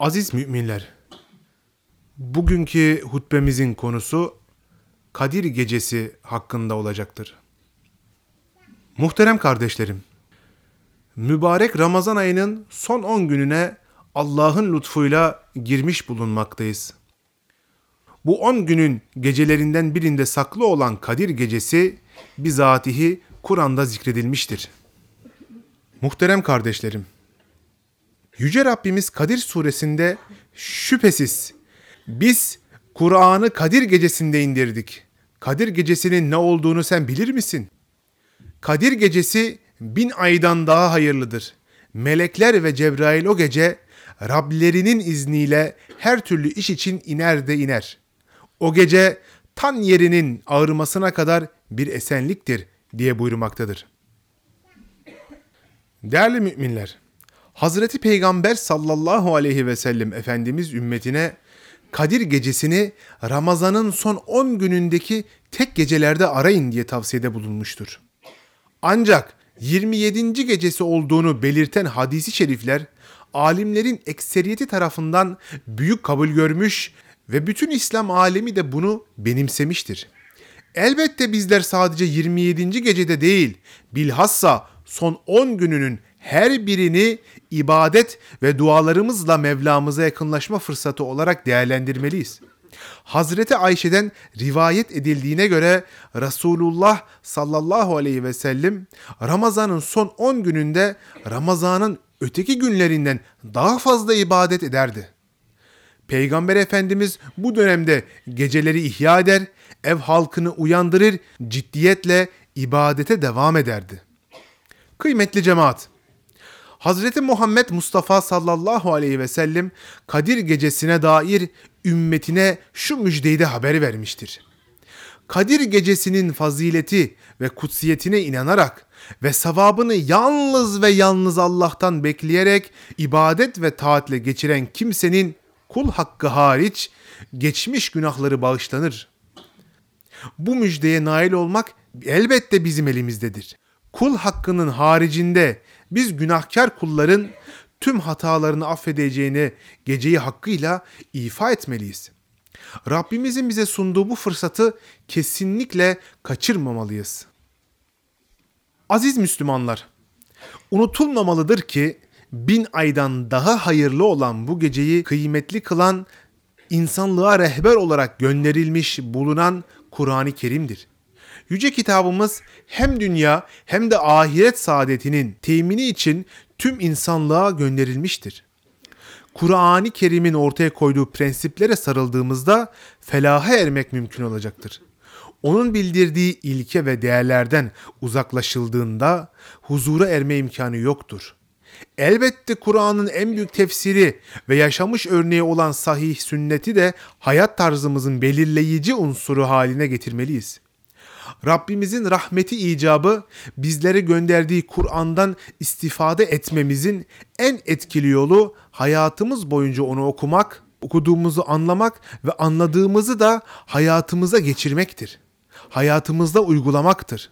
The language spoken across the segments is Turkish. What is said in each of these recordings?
Aziz müminler, bugünkü hutbemizin konusu Kadir Gecesi hakkında olacaktır. Muhterem kardeşlerim, mübarek Ramazan ayının son 10 gününe Allah'ın lütfuyla girmiş bulunmaktayız. Bu 10 günün gecelerinden birinde saklı olan Kadir Gecesi bizatihi Kur'an'da zikredilmiştir. Muhterem kardeşlerim, Yüce Rabbimiz Kadir suresinde şüphesiz biz Kur'an'ı Kadir gecesinde indirdik. Kadir gecesinin ne olduğunu sen bilir misin? Kadir gecesi bin aydan daha hayırlıdır. Melekler ve Cebrail o gece Rablerinin izniyle her türlü iş için iner de iner. O gece tan yerinin ağırmasına kadar bir esenliktir diye buyurmaktadır. Değerli müminler, Hazreti Peygamber sallallahu aleyhi ve sellem Efendimiz ümmetine Kadir gecesini Ramazan'ın son 10 günündeki tek gecelerde arayın diye tavsiyede bulunmuştur. Ancak 27. gecesi olduğunu belirten hadisi şerifler alimlerin ekseriyeti tarafından büyük kabul görmüş ve bütün İslam alemi de bunu benimsemiştir. Elbette bizler sadece 27. gecede değil, bilhassa son 10 gününün her birini ibadet ve dualarımızla Mevlamıza yakınlaşma fırsatı olarak değerlendirmeliyiz. Hazreti Ayşe'den rivayet edildiğine göre Resulullah sallallahu aleyhi ve sellem Ramazan'ın son 10 gününde Ramazan'ın öteki günlerinden daha fazla ibadet ederdi. Peygamber Efendimiz bu dönemde geceleri ihya eder, ev halkını uyandırır, ciddiyetle ibadete devam ederdi. Kıymetli cemaat, Hazreti Muhammed Mustafa sallallahu aleyhi ve sellem Kadir gecesine dair ümmetine şu müjdeyi de haber vermiştir. Kadir gecesinin fazileti ve kutsiyetine inanarak ve sevabını yalnız ve yalnız Allah'tan bekleyerek ibadet ve taatle geçiren kimsenin kul hakkı hariç geçmiş günahları bağışlanır. Bu müjdeye nail olmak elbette bizim elimizdedir. Kul hakkının haricinde biz günahkar kulların tüm hatalarını affedeceğini geceyi hakkıyla ifa etmeliyiz. Rabbimizin bize sunduğu bu fırsatı kesinlikle kaçırmamalıyız. Aziz Müslümanlar, unutulmamalıdır ki bin aydan daha hayırlı olan bu geceyi kıymetli kılan insanlığa rehber olarak gönderilmiş bulunan Kur'an-ı Kerim'dir. Yüce kitabımız hem dünya hem de ahiret saadetinin temini için tüm insanlığa gönderilmiştir. Kur'an-ı Kerim'in ortaya koyduğu prensiplere sarıldığımızda felaha ermek mümkün olacaktır. Onun bildirdiği ilke ve değerlerden uzaklaşıldığında huzura erme imkanı yoktur. Elbette Kur'an'ın en büyük tefsiri ve yaşamış örneği olan sahih sünneti de hayat tarzımızın belirleyici unsuru haline getirmeliyiz. Rabbimizin rahmeti icabı bizlere gönderdiği Kur'an'dan istifade etmemizin en etkili yolu hayatımız boyunca onu okumak, okuduğumuzu anlamak ve anladığımızı da hayatımıza geçirmektir. Hayatımızda uygulamaktır.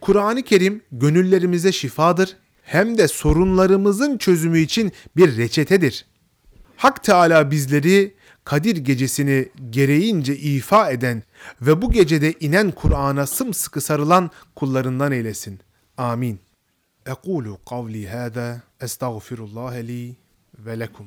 Kur'an-ı Kerim gönüllerimize şifadır hem de sorunlarımızın çözümü için bir reçetedir. Hak Teala bizleri Kadir gecesini gereğince ifa eden ve bu gecede inen Kur'an'a sımsıkı sarılan kullarından eylesin. Amin. Ekulu kavli hâzâ estağfirullah li ve lekum.